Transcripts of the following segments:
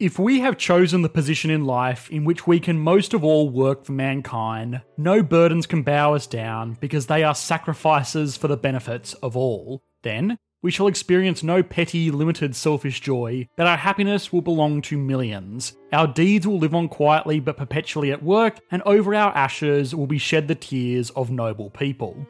If we have chosen the position in life in which we can most of all work for mankind, no burdens can bow us down because they are sacrifices for the benefits of all, then we shall experience no petty, limited, selfish joy, but our happiness will belong to millions. Our deeds will live on quietly but perpetually at work, and over our ashes will be shed the tears of noble people.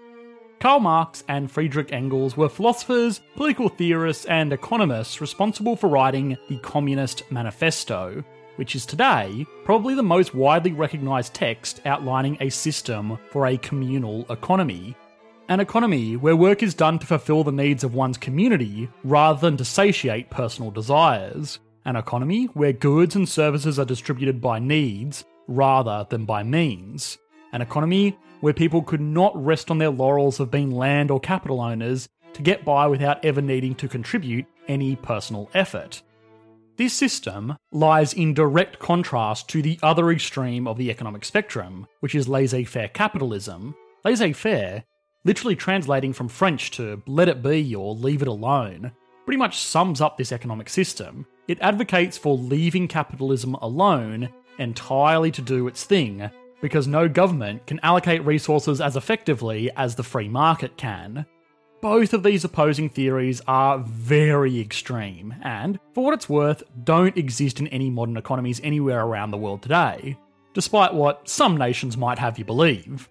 Karl Marx and Friedrich Engels were philosophers, political theorists, and economists responsible for writing the Communist Manifesto, which is today probably the most widely recognised text outlining a system for a communal economy. An economy where work is done to fulfill the needs of one's community rather than to satiate personal desires. An economy where goods and services are distributed by needs rather than by means. An economy where people could not rest on their laurels of being land or capital owners to get by without ever needing to contribute any personal effort. This system lies in direct contrast to the other extreme of the economic spectrum, which is laissez faire capitalism. Laissez faire, literally translating from French to let it be or leave it alone, pretty much sums up this economic system. It advocates for leaving capitalism alone entirely to do its thing because no government can allocate resources as effectively as the free market can. Both of these opposing theories are very extreme, and, for what it's worth, don't exist in any modern economies anywhere around the world today, despite what some nations might have you believe.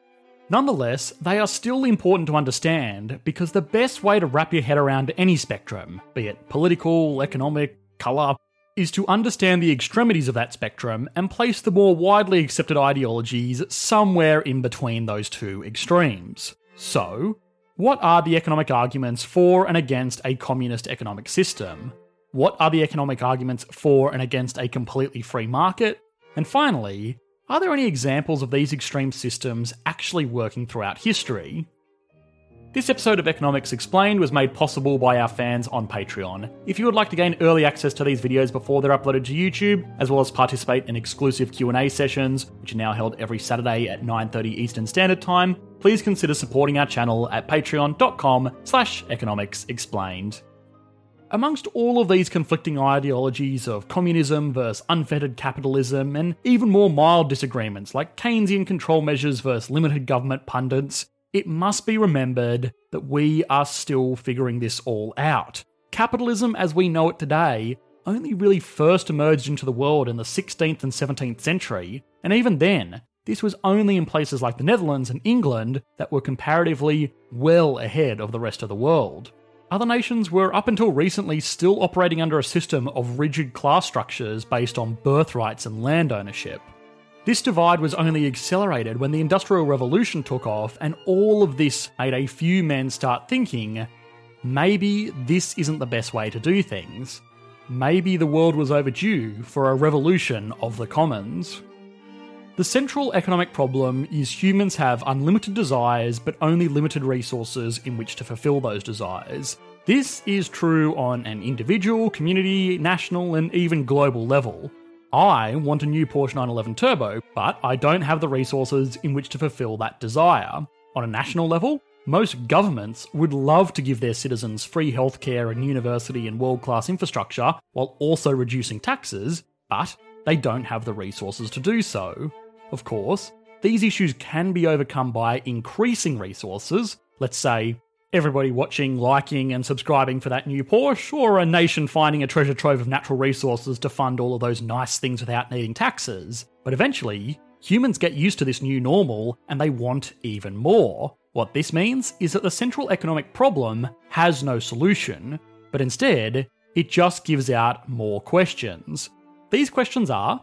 Nonetheless, they are still important to understand because the best way to wrap your head around any spectrum, be it political, economic, colour, is to understand the extremities of that spectrum and place the more widely accepted ideologies somewhere in between those two extremes. So, what are the economic arguments for and against a communist economic system? What are the economic arguments for and against a completely free market? And finally, are there any examples of these extreme systems actually working throughout history? This episode of Economics Explained was made possible by our fans on Patreon. If you would like to gain early access to these videos before they're uploaded to YouTube, as well as participate in exclusive Q&A sessions, which are now held every Saturday at 9:30 Eastern Standard Time, please consider supporting our channel at patreon.com/economicsexplained. Amongst all of these conflicting ideologies of communism versus unfettered capitalism, and even more mild disagreements like Keynesian control measures versus limited government pundits, it must be remembered that we are still figuring this all out. Capitalism as we know it today only really first emerged into the world in the 16th and 17th century, and even then, this was only in places like the Netherlands and England that were comparatively well ahead of the rest of the world. Other nations were up until recently still operating under a system of rigid class structures based on birthrights and land ownership. This divide was only accelerated when the Industrial Revolution took off, and all of this made a few men start thinking maybe this isn't the best way to do things. Maybe the world was overdue for a revolution of the commons. The central economic problem is humans have unlimited desires but only limited resources in which to fulfill those desires. This is true on an individual, community, national, and even global level. I want a new Porsche 911 Turbo, but I don't have the resources in which to fulfill that desire. On a national level, most governments would love to give their citizens free healthcare and university and world class infrastructure while also reducing taxes, but they don't have the resources to do so. Of course, these issues can be overcome by increasing resources, let's say everybody watching, liking, and subscribing for that new Porsche, or a nation finding a treasure trove of natural resources to fund all of those nice things without needing taxes. But eventually, Humans get used to this new normal and they want even more. What this means is that the central economic problem has no solution, but instead, it just gives out more questions. These questions are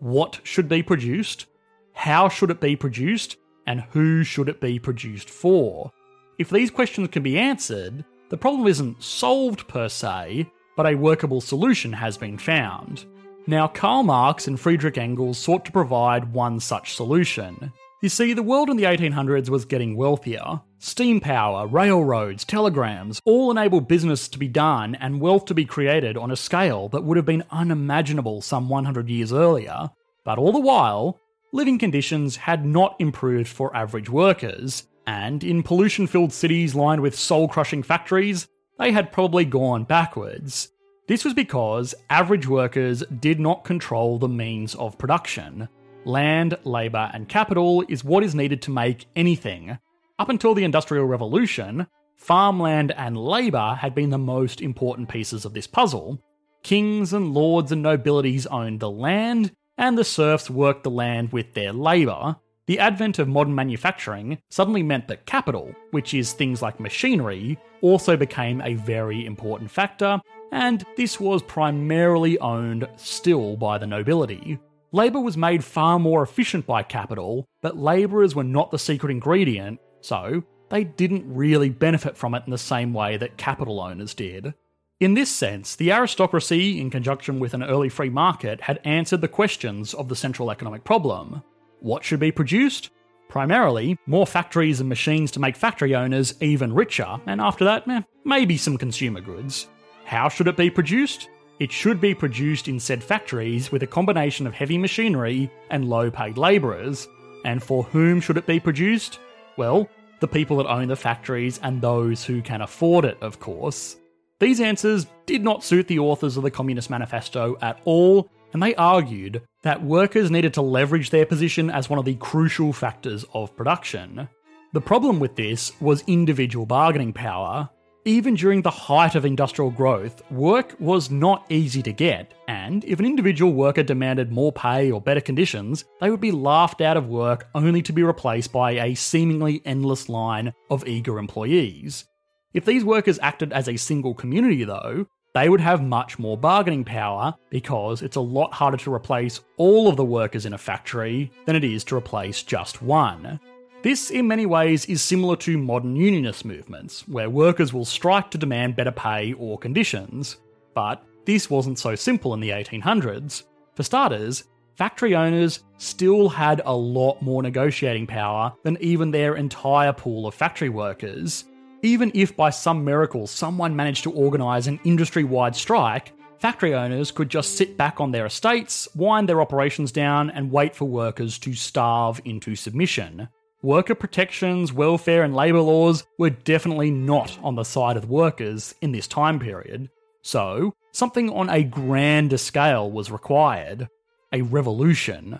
what should be produced, how should it be produced, and who should it be produced for? If these questions can be answered, the problem isn't solved per se, but a workable solution has been found. Now, Karl Marx and Friedrich Engels sought to provide one such solution. You see, the world in the 1800s was getting wealthier. Steam power, railroads, telegrams all enabled business to be done and wealth to be created on a scale that would have been unimaginable some 100 years earlier. But all the while, living conditions had not improved for average workers, and in pollution filled cities lined with soul crushing factories, they had probably gone backwards. This was because average workers did not control the means of production. Land, labour, and capital is what is needed to make anything. Up until the Industrial Revolution, farmland and labour had been the most important pieces of this puzzle. Kings and lords and nobilities owned the land, and the serfs worked the land with their labour. The advent of modern manufacturing suddenly meant that capital, which is things like machinery, also became a very important factor, and this was primarily owned still by the nobility. Labour was made far more efficient by capital, but labourers were not the secret ingredient, so they didn't really benefit from it in the same way that capital owners did. In this sense, the aristocracy, in conjunction with an early free market, had answered the questions of the central economic problem. What should be produced? Primarily, more factories and machines to make factory owners even richer, and after that, eh, maybe some consumer goods. How should it be produced? It should be produced in said factories with a combination of heavy machinery and low paid labourers. And for whom should it be produced? Well, the people that own the factories and those who can afford it, of course. These answers did not suit the authors of the Communist Manifesto at all, and they argued that workers needed to leverage their position as one of the crucial factors of production. The problem with this was individual bargaining power. Even during the height of industrial growth, work was not easy to get, and if an individual worker demanded more pay or better conditions, they would be laughed out of work only to be replaced by a seemingly endless line of eager employees. If these workers acted as a single community, though, they would have much more bargaining power because it's a lot harder to replace all of the workers in a factory than it is to replace just one. This, in many ways, is similar to modern unionist movements, where workers will strike to demand better pay or conditions. But this wasn't so simple in the 1800s. For starters, factory owners still had a lot more negotiating power than even their entire pool of factory workers, even if by some miracle someone managed to organise an industry wide strike, factory owners could just sit back on their estates, wind their operations down, and wait for workers to starve into submission. Worker protections, welfare, and labour laws were definitely not on the side of workers in this time period. So, something on a grander scale was required a revolution.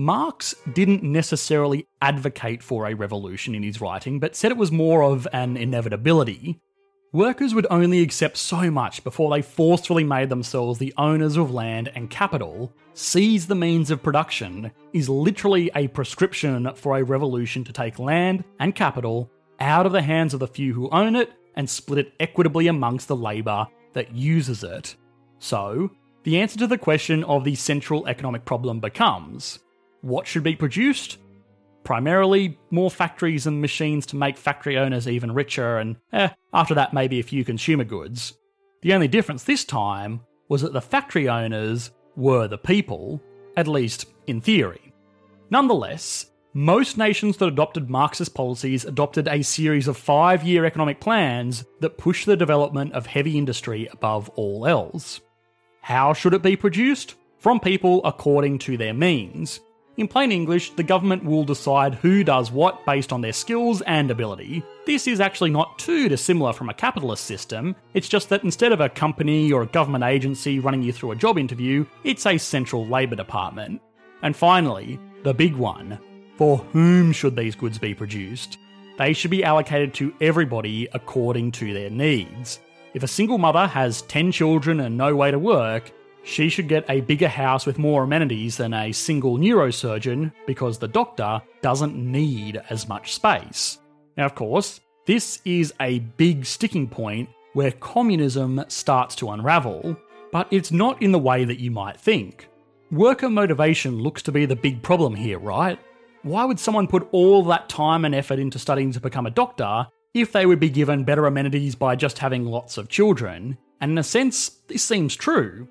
Marx didn't necessarily advocate for a revolution in his writing, but said it was more of an inevitability. Workers would only accept so much before they forcefully made themselves the owners of land and capital. Seize the means of production is literally a prescription for a revolution to take land and capital out of the hands of the few who own it and split it equitably amongst the labour that uses it. So, the answer to the question of the central economic problem becomes what should be produced? Primarily, more factories and machines to make factory owners even richer, and eh, after that, maybe a few consumer goods. The only difference this time was that the factory owners were the people, at least in theory. Nonetheless, most nations that adopted Marxist policies adopted a series of five year economic plans that pushed the development of heavy industry above all else. How should it be produced? From people according to their means. In plain English, the government will decide who does what based on their skills and ability. This is actually not too dissimilar from a capitalist system, it's just that instead of a company or a government agency running you through a job interview, it's a central labour department. And finally, the big one for whom should these goods be produced? They should be allocated to everybody according to their needs. If a single mother has 10 children and no way to work, she should get a bigger house with more amenities than a single neurosurgeon because the doctor doesn't need as much space. Now, of course, this is a big sticking point where communism starts to unravel, but it's not in the way that you might think. Worker motivation looks to be the big problem here, right? Why would someone put all that time and effort into studying to become a doctor if they would be given better amenities by just having lots of children? And in a sense, this seems true.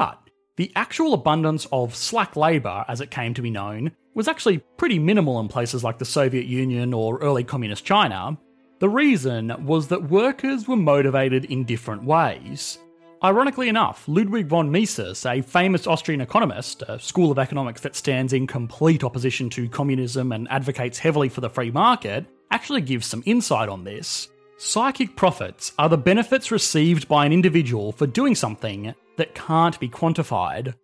But the actual abundance of slack labour, as it came to be known, was actually pretty minimal in places like the Soviet Union or early communist China. The reason was that workers were motivated in different ways. Ironically enough, Ludwig von Mises, a famous Austrian economist, a school of economics that stands in complete opposition to communism and advocates heavily for the free market, actually gives some insight on this. Psychic profits are the benefits received by an individual for doing something that can't be quantified.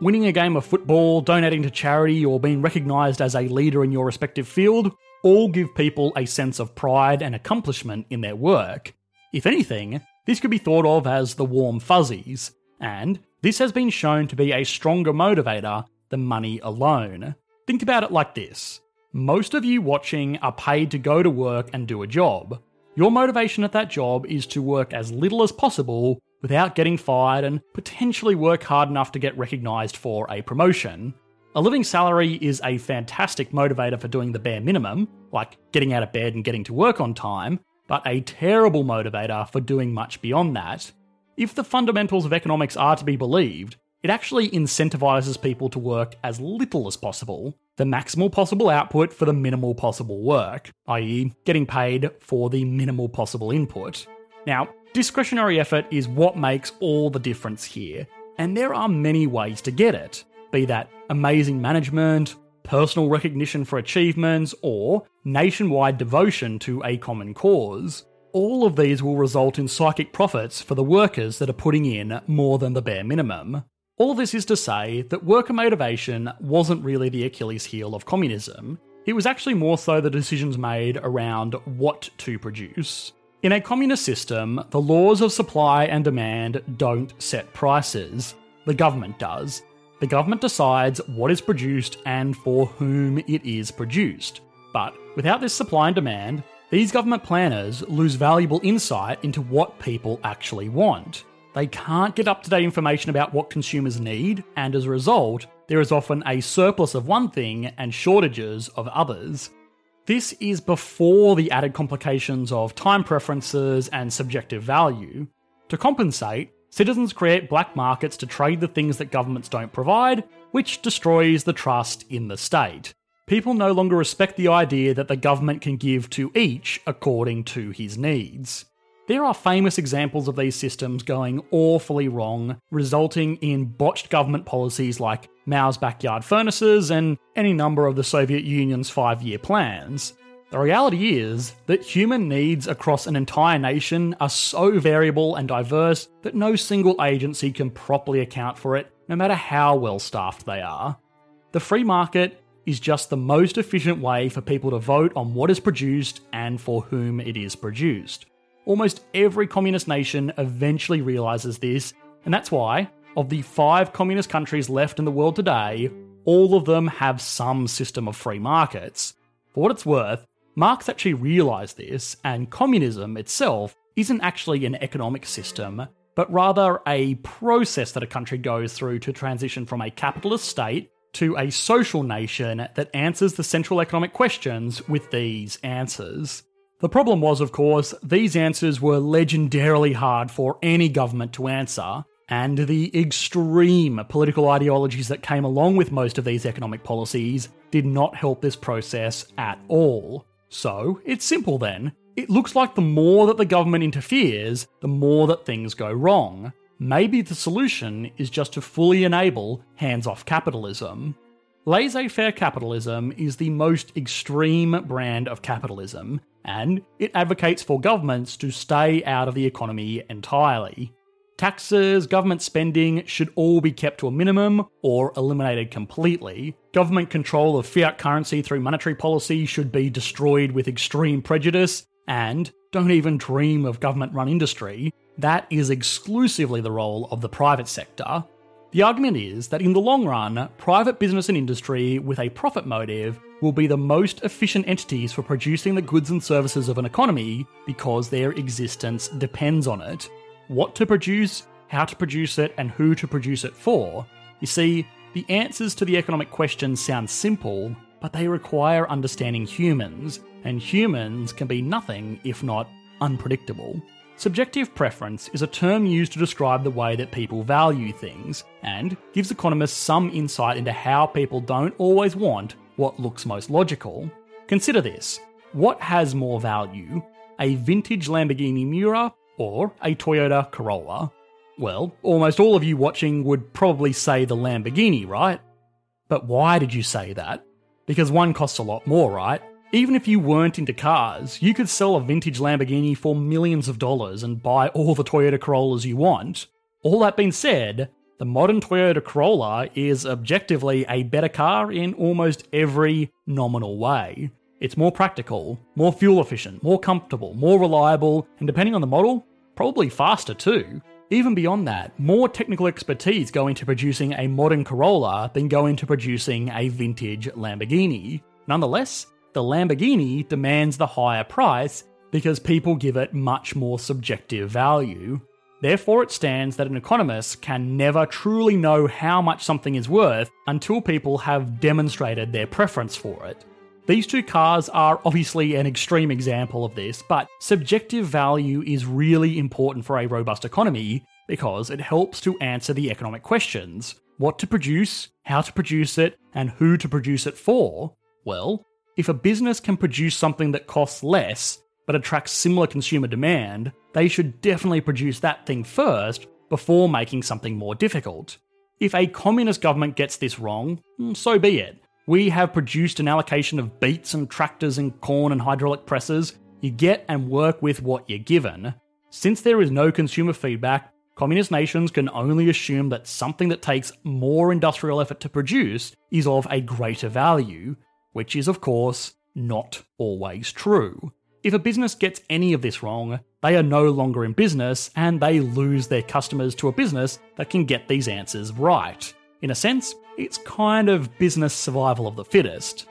Winning a game of football, donating to charity, or being recognised as a leader in your respective field all give people a sense of pride and accomplishment in their work. If anything, this could be thought of as the warm fuzzies, and this has been shown to be a stronger motivator than money alone. Think about it like this most of you watching are paid to go to work and do a job. Your motivation at that job is to work as little as possible without getting fired and potentially work hard enough to get recognised for a promotion. A living salary is a fantastic motivator for doing the bare minimum, like getting out of bed and getting to work on time, but a terrible motivator for doing much beyond that. If the fundamentals of economics are to be believed, it actually incentivizes people to work as little as possible, the maximal possible output for the minimal possible work, i.e., getting paid for the minimal possible input. Now, discretionary effort is what makes all the difference here, and there are many ways to get it be that amazing management, personal recognition for achievements, or nationwide devotion to a common cause. All of these will result in psychic profits for the workers that are putting in more than the bare minimum. All this is to say that worker motivation wasn't really the Achilles heel of communism. It was actually more so the decisions made around what to produce. In a communist system, the laws of supply and demand don't set prices. The government does, the government decides what is produced and for whom it is produced. But without this supply and demand, these government planners lose valuable insight into what people actually want. They can't get up to date information about what consumers need, and as a result, there is often a surplus of one thing and shortages of others. This is before the added complications of time preferences and subjective value. To compensate, Citizens create black markets to trade the things that governments don't provide, which destroys the trust in the state. People no longer respect the idea that the government can give to each according to his needs. There are famous examples of these systems going awfully wrong, resulting in botched government policies like Mao's backyard furnaces and any number of the Soviet Union's five year plans. The reality is that human needs across an entire nation are so variable and diverse that no single agency can properly account for it, no matter how well staffed they are. The free market is just the most efficient way for people to vote on what is produced and for whom it is produced. Almost every communist nation eventually realizes this, and that's why, of the five communist countries left in the world today, all of them have some system of free markets. For what it's worth, Marx actually realised this, and communism itself isn't actually an economic system, but rather a process that a country goes through to transition from a capitalist state to a social nation that answers the central economic questions with these answers. The problem was, of course, these answers were legendarily hard for any government to answer, and the extreme political ideologies that came along with most of these economic policies did not help this process at all. So, it's simple then. It looks like the more that the government interferes, the more that things go wrong. Maybe the solution is just to fully enable hands off capitalism. Laissez faire capitalism is the most extreme brand of capitalism, and it advocates for governments to stay out of the economy entirely. Taxes, government spending should all be kept to a minimum or eliminated completely. Government control of fiat currency through monetary policy should be destroyed with extreme prejudice. And don't even dream of government run industry. That is exclusively the role of the private sector. The argument is that in the long run, private business and industry with a profit motive will be the most efficient entities for producing the goods and services of an economy because their existence depends on it. What to produce, how to produce it, and who to produce it for. You see, the answers to the economic questions sound simple, but they require understanding humans, and humans can be nothing if not unpredictable. Subjective preference is a term used to describe the way that people value things, and gives economists some insight into how people don't always want what looks most logical. Consider this what has more value, a vintage Lamborghini Miura or a Toyota Corolla? Well, almost all of you watching would probably say the Lamborghini, right? But why did you say that? Because one costs a lot more, right? Even if you weren't into cars, you could sell a vintage Lamborghini for millions of dollars and buy all the Toyota Corollas you want. All that being said, the modern Toyota Corolla is objectively a better car in almost every nominal way. It's more practical, more fuel efficient, more comfortable, more reliable, and depending on the model, probably faster too. Even beyond that, more technical expertise go into producing a modern Corolla than go into producing a vintage Lamborghini. Nonetheless, the Lamborghini demands the higher price because people give it much more subjective value. Therefore, it stands that an economist can never truly know how much something is worth until people have demonstrated their preference for it. These two cars are obviously an extreme example of this, but subjective value is really important for a robust economy because it helps to answer the economic questions what to produce, how to produce it, and who to produce it for. Well, if a business can produce something that costs less but attracts similar consumer demand, they should definitely produce that thing first before making something more difficult. If a communist government gets this wrong, hmm, so be it. We have produced an allocation of beets and tractors and corn and hydraulic presses. You get and work with what you're given. Since there is no consumer feedback, communist nations can only assume that something that takes more industrial effort to produce is of a greater value, which is, of course, not always true. If a business gets any of this wrong, they are no longer in business and they lose their customers to a business that can get these answers right. In a sense, it's kind of business survival of the fittest.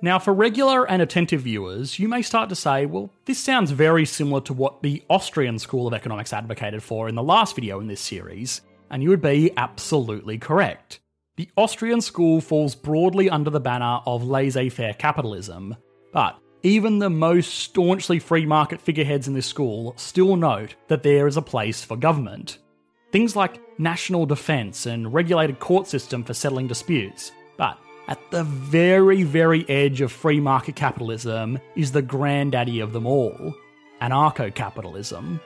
Now, for regular and attentive viewers, you may start to say, well, this sounds very similar to what the Austrian School of Economics advocated for in the last video in this series, and you would be absolutely correct. The Austrian school falls broadly under the banner of laissez faire capitalism, but even the most staunchly free market figureheads in this school still note that there is a place for government. Things like national defence and regulated court system for settling disputes. But at the very, very edge of free market capitalism is the granddaddy of them all anarcho capitalism.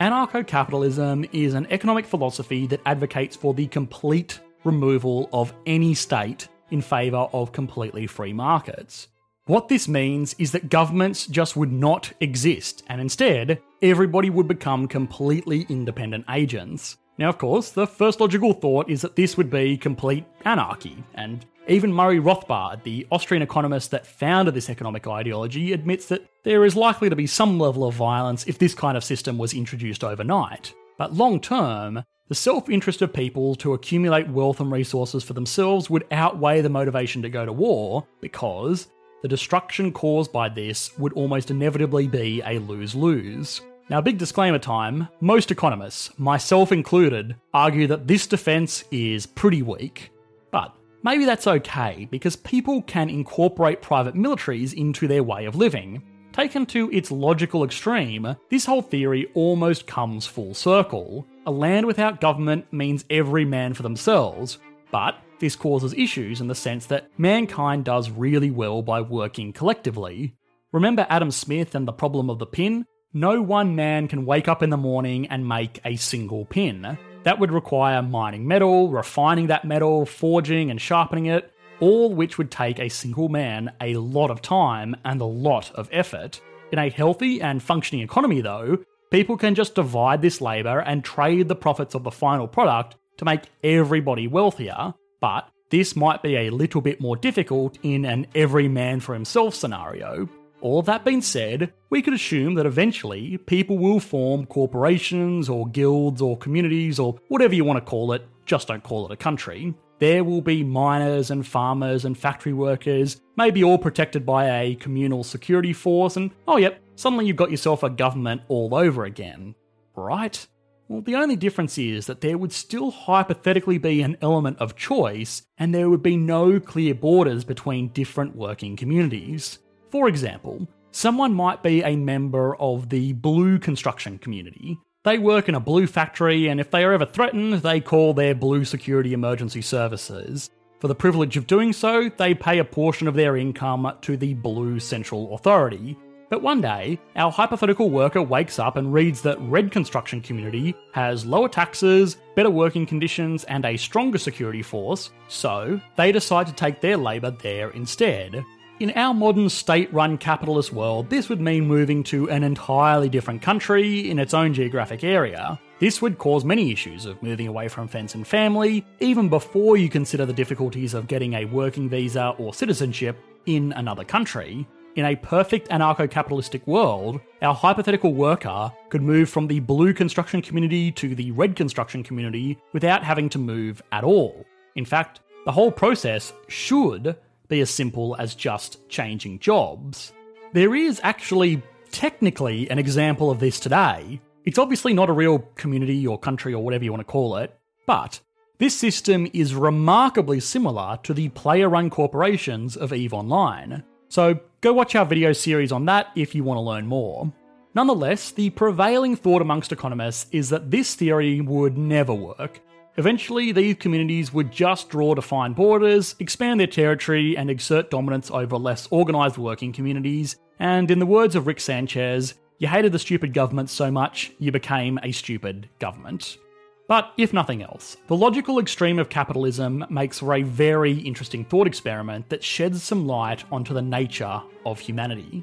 Anarcho capitalism is an economic philosophy that advocates for the complete removal of any state in favour of completely free markets. What this means is that governments just would not exist, and instead, everybody would become completely independent agents. Now, of course, the first logical thought is that this would be complete anarchy, and even Murray Rothbard, the Austrian economist that founded this economic ideology, admits that there is likely to be some level of violence if this kind of system was introduced overnight. But long term, the self interest of people to accumulate wealth and resources for themselves would outweigh the motivation to go to war because the destruction caused by this would almost inevitably be a lose lose. Now, big disclaimer time most economists, myself included, argue that this defence is pretty weak. But maybe that's okay because people can incorporate private militaries into their way of living. Taken to its logical extreme, this whole theory almost comes full circle. A land without government means every man for themselves, but this causes issues in the sense that mankind does really well by working collectively. Remember Adam Smith and the problem of the pin? No one man can wake up in the morning and make a single pin. That would require mining metal, refining that metal, forging and sharpening it, all which would take a single man a lot of time and a lot of effort. In a healthy and functioning economy, though, people can just divide this labour and trade the profits of the final product to make everybody wealthier, but this might be a little bit more difficult in an every man for himself scenario. All that being said, we could assume that eventually people will form corporations or guilds or communities or whatever you want to call it, just don't call it a country. There will be miners and farmers and factory workers, maybe all protected by a communal security force, and oh, yep, suddenly you've got yourself a government all over again. Right? Well, the only difference is that there would still hypothetically be an element of choice, and there would be no clear borders between different working communities. For example, someone might be a member of the blue construction community. They work in a blue factory, and if they are ever threatened, they call their blue security emergency services. For the privilege of doing so, they pay a portion of their income to the Blue Central Authority. But one day, our hypothetical worker wakes up and reads that Red Construction Community has lower taxes, better working conditions, and a stronger security force, so they decide to take their labour there instead. In our modern state run capitalist world, this would mean moving to an entirely different country in its own geographic area. This would cause many issues of moving away from friends and family, even before you consider the difficulties of getting a working visa or citizenship in another country. In a perfect anarcho capitalistic world, our hypothetical worker could move from the blue construction community to the red construction community without having to move at all. In fact, the whole process should be as simple as just changing jobs. There is actually technically an example of this today. It's obviously not a real community or country or whatever you want to call it, but this system is remarkably similar to the player run corporations of EVE Online. So go watch our video series on that if you want to learn more. Nonetheless, the prevailing thought amongst economists is that this theory would never work, Eventually, these communities would just draw defined borders, expand their territory, and exert dominance over less organised working communities. And in the words of Rick Sanchez, you hated the stupid government so much, you became a stupid government. But if nothing else, the logical extreme of capitalism makes for a very interesting thought experiment that sheds some light onto the nature of humanity.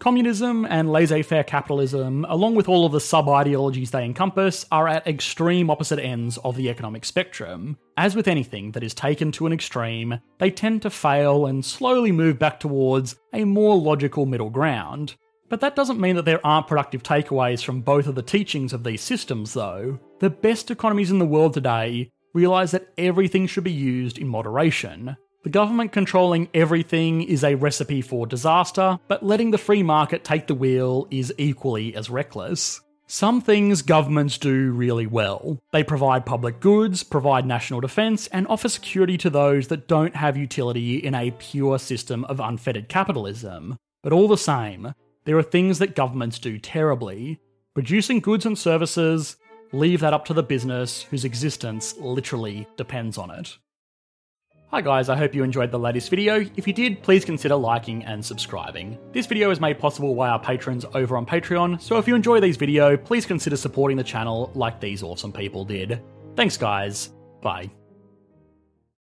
Communism and laissez faire capitalism, along with all of the sub ideologies they encompass, are at extreme opposite ends of the economic spectrum. As with anything that is taken to an extreme, they tend to fail and slowly move back towards a more logical middle ground. But that doesn't mean that there aren't productive takeaways from both of the teachings of these systems, though. The best economies in the world today realise that everything should be used in moderation. The government controlling everything is a recipe for disaster, but letting the free market take the wheel is equally as reckless. Some things governments do really well. They provide public goods, provide national defence, and offer security to those that don't have utility in a pure system of unfettered capitalism. But all the same, there are things that governments do terribly. Producing goods and services, leave that up to the business whose existence literally depends on it. Hi guys, I hope you enjoyed the latest video. If you did, please consider liking and subscribing. This video is made possible by our patrons over on Patreon, so if you enjoy these videos, please consider supporting the channel like these awesome people did. Thanks guys, bye.